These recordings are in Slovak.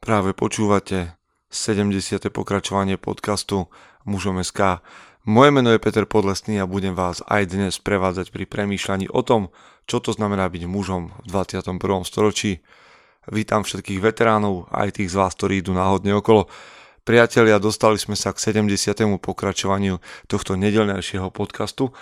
Práve počúvate 70. pokračovanie podcastu Mužom SK. Moje meno je Peter Podlesný a budem vás aj dnes prevádzať pri premýšľaní o tom, čo to znamená byť mužom v 21. storočí. Vítam všetkých veteránov, aj tých z vás, ktorí idú náhodne okolo. Priatelia, dostali sme sa k 70. pokračovaniu tohto nedelnejšieho podcastu.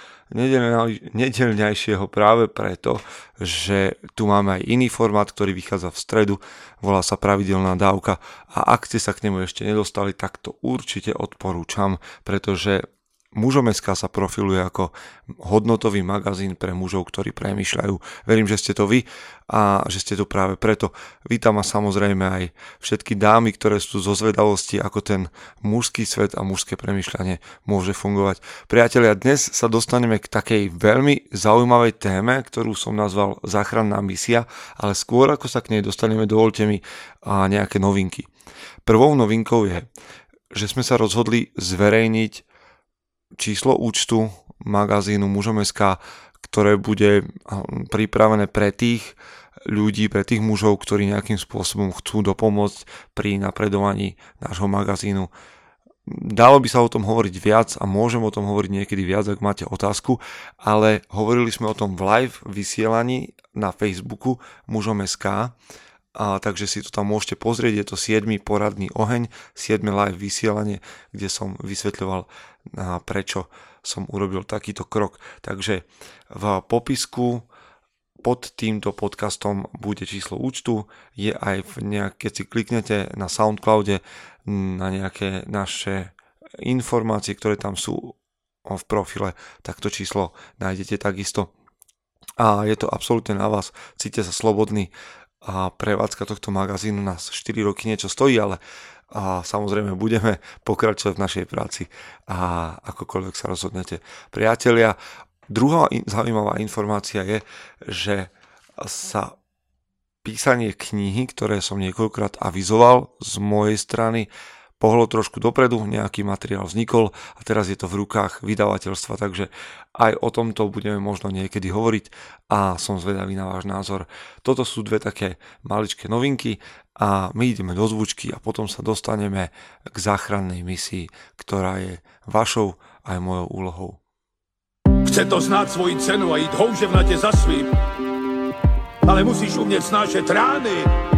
Nedelnejšieho práve preto, že tu máme aj iný formát, ktorý vychádza v stredu, volá sa pravidelná dávka a ak ste sa k nemu ešte nedostali, tak to určite odporúčam, pretože Mužom.sk sa profiluje ako hodnotový magazín pre mužov, ktorí premyšľajú. Verím, že ste to vy a že ste to práve preto. Vítam a samozrejme aj všetky dámy, ktoré sú zo zvedavosti, ako ten mužský svet a mužské premyšľanie môže fungovať. Priatelia, dnes sa dostaneme k takej veľmi zaujímavej téme, ktorú som nazval záchranná misia, ale skôr ako sa k nej dostaneme, dovolte mi nejaké novinky. Prvou novinkou je, že sme sa rozhodli zverejniť číslo účtu magazínu Mužom.sk, ktoré bude pripravené pre tých ľudí, pre tých mužov, ktorí nejakým spôsobom chcú dopomôcť pri napredovaní nášho magazínu. Dalo by sa o tom hovoriť viac a môžem o tom hovoriť niekedy viac, ak máte otázku, ale hovorili sme o tom v live vysielaní na Facebooku mužom.sk a, takže si to tam môžete pozrieť, je to 7. poradný oheň, 7. live vysielanie, kde som vysvetľoval, prečo som urobil takýto krok. Takže v popisku pod týmto podcastom bude číslo účtu, je aj v nejak, keď si kliknete na Soundcloude na nejaké naše informácie, ktoré tam sú v profile, tak to číslo nájdete takisto. A je to absolútne na vás, cíte sa slobodný a prevádzka tohto magazínu nás 4 roky niečo stojí, ale a samozrejme budeme pokračovať v našej práci a akokoľvek sa rozhodnete. Priatelia, druhá zaujímavá informácia je, že sa písanie knihy, ktoré som niekoľkrát avizoval z mojej strany, pohlo trošku dopredu, nejaký materiál vznikol a teraz je to v rukách vydavateľstva, takže aj o tomto budeme možno niekedy hovoriť a som zvedavý na váš názor. Toto sú dve také maličké novinky a my ideme do zvučky a potom sa dostaneme k záchrannej misii, ktorá je vašou aj mojou úlohou. Chce to znáť svoji cenu a ísť houževnate za svým, ale musíš umieť snášať rány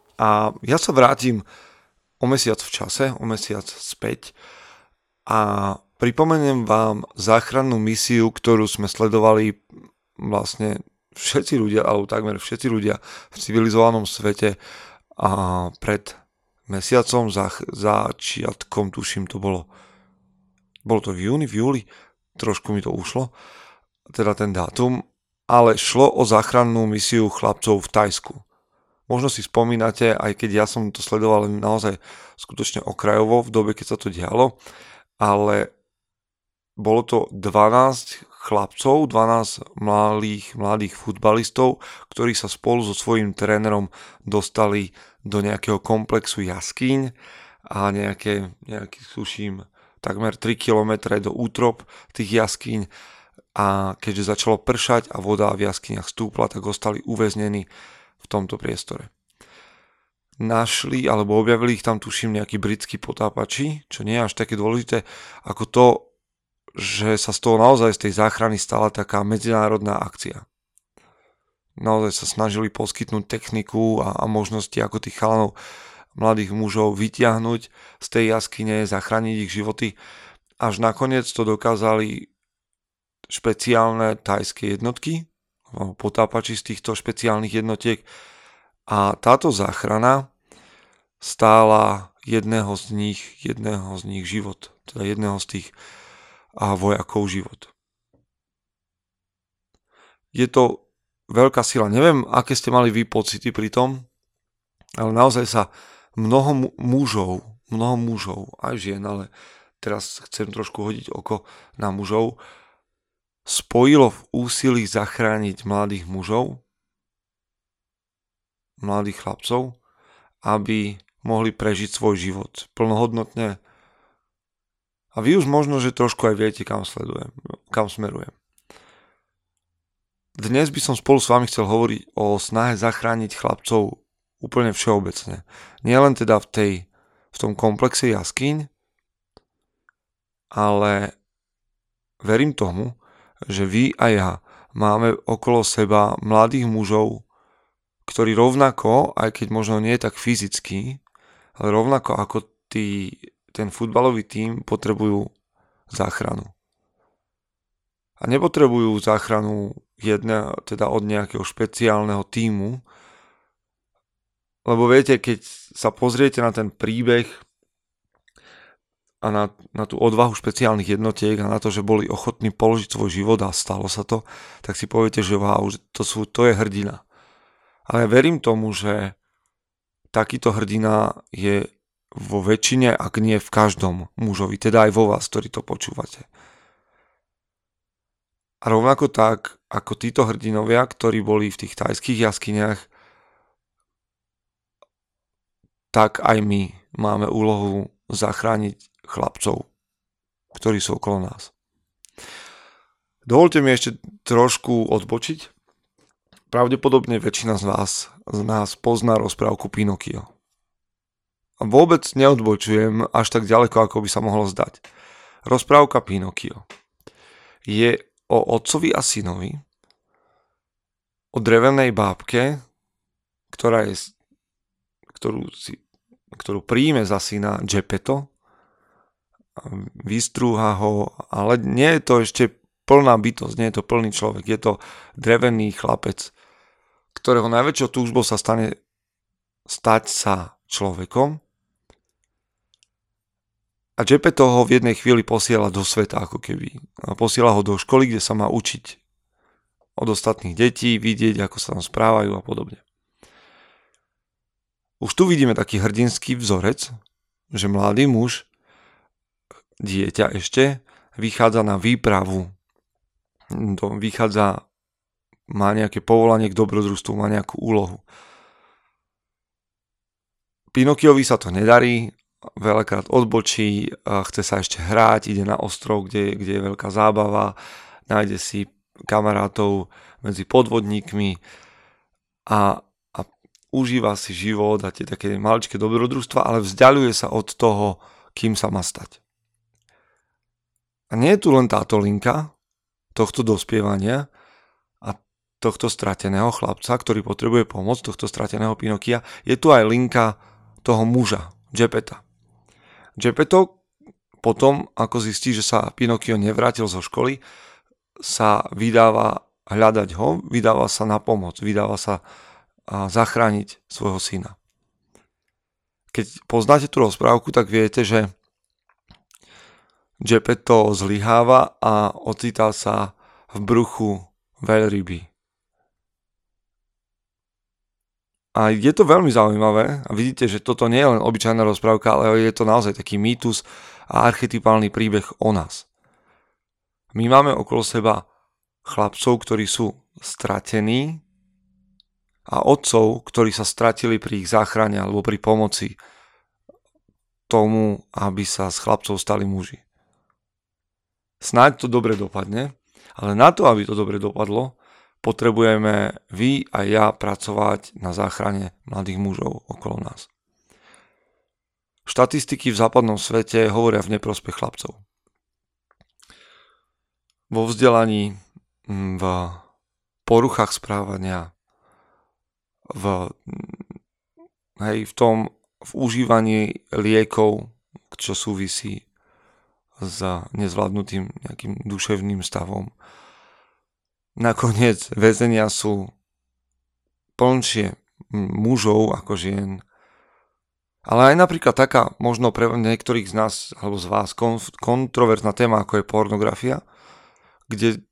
a ja sa vrátim o mesiac v čase, o mesiac späť a pripomeniem vám záchrannú misiu, ktorú sme sledovali vlastne všetci ľudia, alebo takmer všetci ľudia v civilizovanom svete a pred mesiacom, za, začiatkom, tuším, to bolo, bolo to v júni, v júli, trošku mi to ušlo, teda ten dátum, ale šlo o záchrannú misiu chlapcov v Tajsku. Možno si spomínate, aj keď ja som to sledoval naozaj skutočne okrajovo v dobe, keď sa to dialo, ale bolo to 12 chlapcov, 12 mladých, mladých futbalistov, ktorí sa spolu so svojím trénerom dostali do nejakého komplexu jaskyň a nejaké, nejaký, suším, takmer 3 km do útrop tých jaskyň a keďže začalo pršať a voda v jaskyniach stúpla, tak ostali uväznení tomto priestore. Našli alebo objavili ich tam tuším nejakí britskí potápači, čo nie je až také dôležité ako to, že sa z toho naozaj z tej záchrany stala taká medzinárodná akcia. Naozaj sa snažili poskytnúť techniku a, a možnosti ako tých chalanov mladých mužov vyťahnuť z tej jaskyne, zachrániť ich životy. Až nakoniec to dokázali špeciálne tajské jednotky, potápači z týchto špeciálnych jednotiek a táto záchrana stála jedného z nich, jedného z nich život, teda jedného z tých vojakov život. Je to veľká sila. Neviem, aké ste mali vy pocity pri tom, Ale naozaj sa mnoho mužov, mnoho mužov, aj žien, ale teraz chcem trošku hodiť oko na mužov, spojilo v úsilí zachrániť mladých mužov, mladých chlapcov, aby mohli prežiť svoj život plnohodnotne. A vy už možno, že trošku aj viete, kam sledujem, kam smerujem. Dnes by som spolu s vami chcel hovoriť o snahe zachrániť chlapcov úplne všeobecne. Nielen teda v, tej, v tom komplexe jaskyň, ale verím tomu, že vy a ja máme okolo seba mladých mužov, ktorí rovnako, aj keď možno nie tak fyzicky, ale rovnako ako tí, ten futbalový tím potrebujú záchranu. A nepotrebujú záchranu jedne, teda od nejakého špeciálneho týmu, lebo viete, keď sa pozriete na ten príbeh a na, na tú odvahu špeciálnych jednotiek a na to, že boli ochotní položiť svoj život a stalo sa to, tak si poviete, že wow, to, sú, to je hrdina. Ale verím tomu, že takýto hrdina je vo väčšine, ak nie v každom mužovi, teda aj vo vás, ktorí to počúvate. A rovnako tak, ako títo hrdinovia, ktorí boli v tých tajských jaskyniach, tak aj my máme úlohu zachrániť chlapcov, ktorí sú okolo nás. Dovolte mi ešte trošku odbočiť Pravdepodobne väčšina z vás z nás pozná rozprávku Pinokio. Vôbec neodbočujem až tak ďaleko, ako by sa mohlo zdať. Rozprávka Pinokio je o otcovi a synovi, o drevenej bábke, ktorá je, ktorú, si, ktorú príjme za syna Gepetto, vystrúha ho, ale nie je to ešte plná bytosť, nie je to plný človek, je to drevený chlapec, ktorého najväčšou túžbou sa stane stať sa človekom. A Jeppe toho v jednej chvíli posiela do sveta, ako keby. Posiela ho do školy, kde sa má učiť od ostatných detí, vidieť, ako sa tam správajú a podobne. Už tu vidíme taký hrdinský vzorec, že mladý muž, dieťa ešte, vychádza na výpravu. Vychádza má nejaké povolanie k dobrodružstvu, má nejakú úlohu. Pinokiovi sa to nedarí, veľakrát odbočí, chce sa ešte hrať, ide na ostrov, kde, kde je veľká zábava, nájde si kamarátov medzi podvodníkmi a, užíva si život a tie také maličké dobrodružstva, ale vzdialuje sa od toho, kým sa má stať. A nie je tu len táto linka tohto dospievania, tohto strateného chlapca, ktorý potrebuje pomoc, tohto strateného Pinokia, je tu aj linka toho muža, Geppetta. Geppetto potom, ako zistí, že sa Pinokio nevrátil zo školy, sa vydáva hľadať ho, vydáva sa na pomoc, vydáva sa zachrániť svojho syna. Keď poznáte tú rozprávku, tak viete, že Geppetto zlyháva a ocitá sa v bruchu veľryby. A je to veľmi zaujímavé a vidíte, že toto nie je len obyčajná rozprávka, ale je to naozaj taký mýtus a archetypálny príbeh o nás. My máme okolo seba chlapcov, ktorí sú stratení a otcov, ktorí sa stratili pri ich záchrane alebo pri pomoci tomu, aby sa z chlapcov stali muži. Snáď to dobre dopadne, ale na to, aby to dobre dopadlo, potrebujeme vy a ja pracovať na záchrane mladých mužov okolo nás. Štatistiky v západnom svete hovoria v neprospech chlapcov. Vo vzdelaní, v poruchách správania, v, hej, v tom v užívaní liekov, čo súvisí s nezvládnutým nejakým duševným stavom, Nakoniec väzenia sú plnšie mužov ako žien. Ale aj napríklad taká, možno pre niektorých z nás alebo z vás kontroverzná téma, ako je pornografia, kde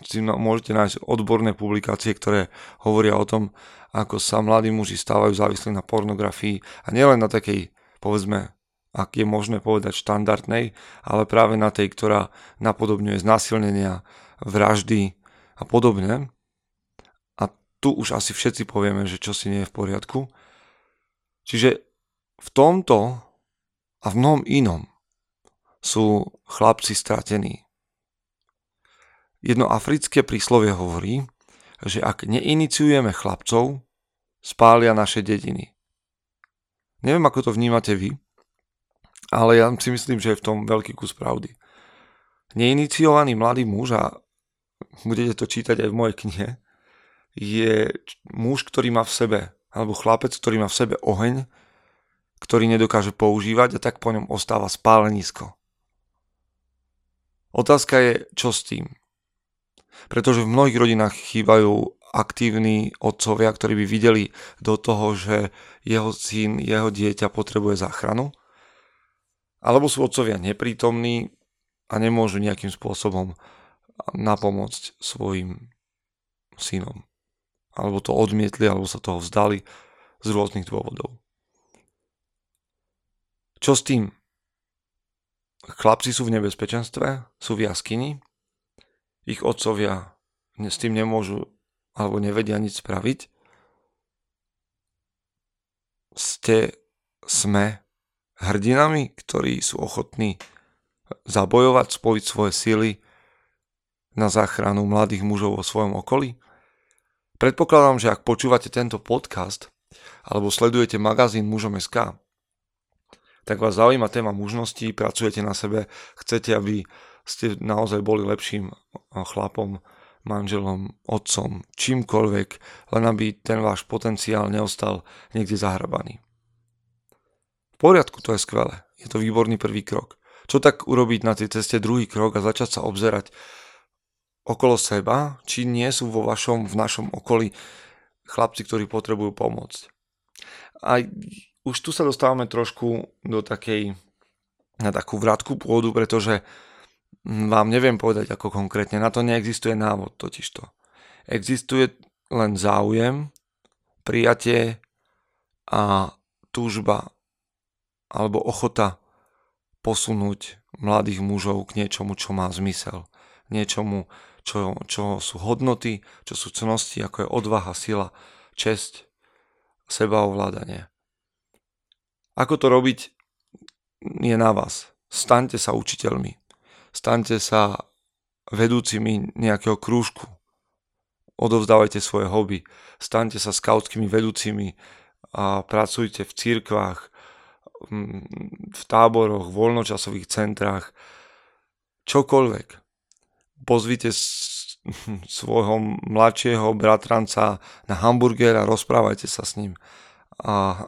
si môžete nájsť odborné publikácie, ktoré hovoria o tom, ako sa mladí muži stávajú závislí na pornografii a nielen na takej, povedzme, ak je možné povedať štandardnej, ale práve na tej, ktorá napodobňuje znásilnenia, vraždy a podobne. A tu už asi všetci povieme, že čo si nie je v poriadku. Čiže v tomto a v mnohom inom sú chlapci stratení. Jedno africké príslovie hovorí, že ak neiniciujeme chlapcov, spália naše dediny. Neviem, ako to vnímate vy, ale ja si myslím, že je v tom veľký kus pravdy. Neiniciovaný mladý muž, a budete to čítať aj v mojej knihe, je muž, ktorý má v sebe, alebo chlapec, ktorý má v sebe oheň, ktorý nedokáže používať a tak po ňom ostáva spálenisko. Otázka je, čo s tým? Pretože v mnohých rodinách chýbajú aktívni otcovia, ktorí by videli do toho, že jeho syn, jeho dieťa potrebuje záchranu. Alebo sú otcovia neprítomní a nemôžu nejakým spôsobom napomôcť svojim synom. Alebo to odmietli, alebo sa toho vzdali z rôznych dôvodov. Čo s tým? Chlapci sú v nebezpečenstve, sú v jaskyni, ich otcovia s tým nemôžu alebo nevedia nič spraviť. Ste, sme hrdinami, ktorí sú ochotní zabojovať, spojiť svoje sily na záchranu mladých mužov vo svojom okolí? Predpokladám, že ak počúvate tento podcast alebo sledujete magazín Mužom.sk, tak vás zaujíma téma mužnosti, pracujete na sebe, chcete, aby ste naozaj boli lepším chlapom, manželom, otcom, čímkoľvek, len aby ten váš potenciál neostal niekde zahrabaný. V poriadku, to je skvelé. Je to výborný prvý krok. Čo tak urobiť na tej ceste druhý krok a začať sa obzerať okolo seba, či nie sú vo vašom, v našom okolí chlapci, ktorí potrebujú pomôcť. A už tu sa dostávame trošku do takej, na takú vratku pôdu, pretože vám neviem povedať ako konkrétne. Na to neexistuje návod totižto. Existuje len záujem, prijatie a túžba alebo ochota posunúť mladých mužov k niečomu, čo má zmysel. Niečomu, čo, čo sú hodnoty, čo sú cnosti, ako je odvaha, sila, česť, sebaovládanie. Ako to robiť, je na vás. Staňte sa učiteľmi staňte sa vedúcimi nejakého krúžku. Odovzdávajte svoje hobby, staňte sa skautskými vedúcimi a pracujte v cirkvách, v táboroch, voľnočasových centrách, čokoľvek. Pozvite svojho mladšieho bratranca na hamburger a rozprávajte sa s ním. A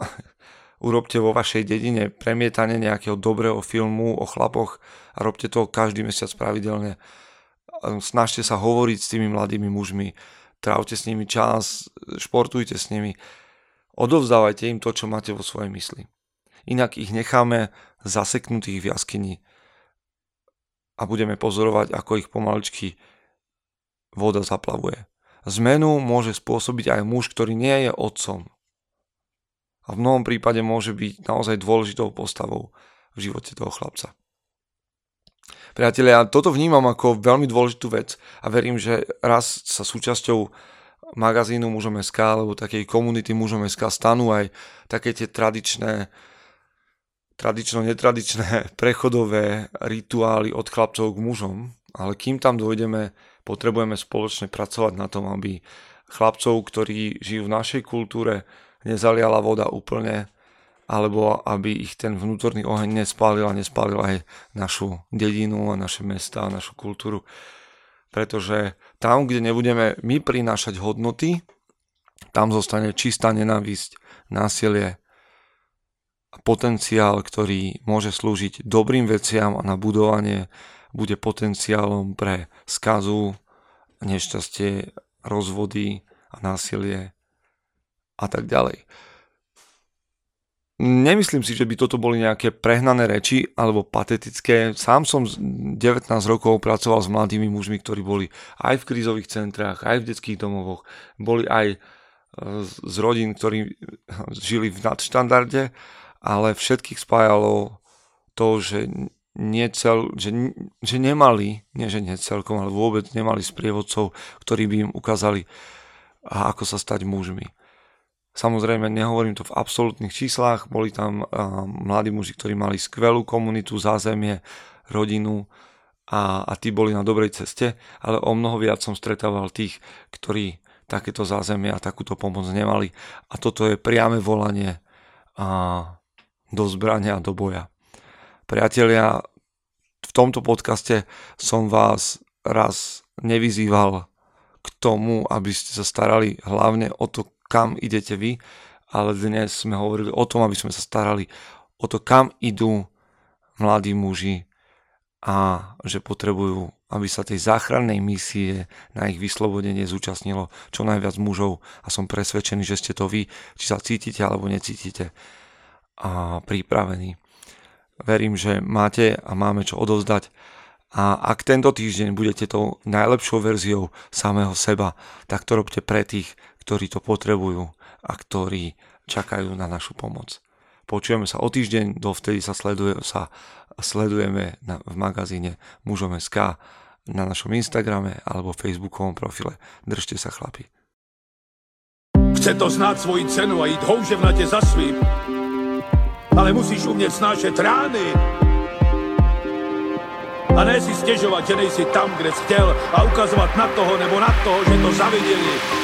urobte vo vašej dedine premietanie nejakého dobrého filmu o chlapoch a robte to každý mesiac pravidelne. Snažte sa hovoriť s tými mladými mužmi, trávte s nimi čas, športujte s nimi, odovzdávajte im to, čo máte vo svojej mysli. Inak ich necháme zaseknutých v jaskyni a budeme pozorovať, ako ich pomaličky voda zaplavuje. Zmenu môže spôsobiť aj muž, ktorý nie je otcom, a v mnohom prípade môže byť naozaj dôležitou postavou v živote toho chlapca. Priatelia, ja toto vnímam ako veľmi dôležitú vec a verím, že raz sa súčasťou magazínu Mužom SK alebo takej komunity Mužom SK stanú aj také tie tradičné tradično-netradičné prechodové rituály od chlapcov k mužom, ale kým tam dojdeme, potrebujeme spoločne pracovať na tom, aby chlapcov, ktorí žijú v našej kultúre, nezaliala voda úplne, alebo aby ich ten vnútorný oheň nespálil a nespálil aj našu dedinu a naše mesta a našu kultúru. Pretože tam, kde nebudeme my prinášať hodnoty, tam zostane čistá nenávisť, násilie a potenciál, ktorý môže slúžiť dobrým veciam a na budovanie bude potenciálom pre skazu, nešťastie, rozvody a násilie a tak ďalej. Nemyslím si, že by toto boli nejaké prehnané reči alebo patetické. Sám som 19 rokov pracoval s mladými mužmi, ktorí boli aj v krízových centrách, aj v detských domovoch, boli aj z rodín, ktorí žili v nadštandarde, ale všetkých spájalo to, že, nie cel, že, že nemali, nie že nie celkom, ale vôbec nemali sprievodcov, ktorí by im ukázali, ako sa stať mužmi. Samozrejme, nehovorím to v absolútnych číslach, boli tam uh, mladí muži, ktorí mali skvelú komunitu, zázemie, rodinu a, a tí boli na dobrej ceste, ale o mnoho viac som stretával tých, ktorí takéto zázemie a takúto pomoc nemali. A toto je priame volanie a, do zbrania a do boja. Priatelia, v tomto podcaste som vás raz nevyzýval k tomu, aby ste sa starali hlavne o to, kam idete vy, ale dnes sme hovorili o tom, aby sme sa starali o to, kam idú mladí muži a že potrebujú, aby sa tej záchrannej misie na ich vyslobodenie zúčastnilo čo najviac mužov a som presvedčený, že ste to vy, či sa cítite alebo necítite a pripravení. Verím, že máte a máme čo odovzdať a ak tento týždeň budete tou najlepšou verziou samého seba, tak to robte pre tých, ktorí to potrebujú a ktorí čakajú na našu pomoc. Počujeme sa o týždeň, dovtedy sa, sleduje, sa sledujeme na, v magazíne mužom.sk na našom Instagrame alebo Facebookovom profile. Držte sa chlapi. Chce to znát svoji cenu a jít houževnatě za svým. Ale musíš umět snášet rány. A ne si stěžovat, že nejsi tam, kde jsi chtěl a ukazovat na toho nebo na toho, že to zaviděli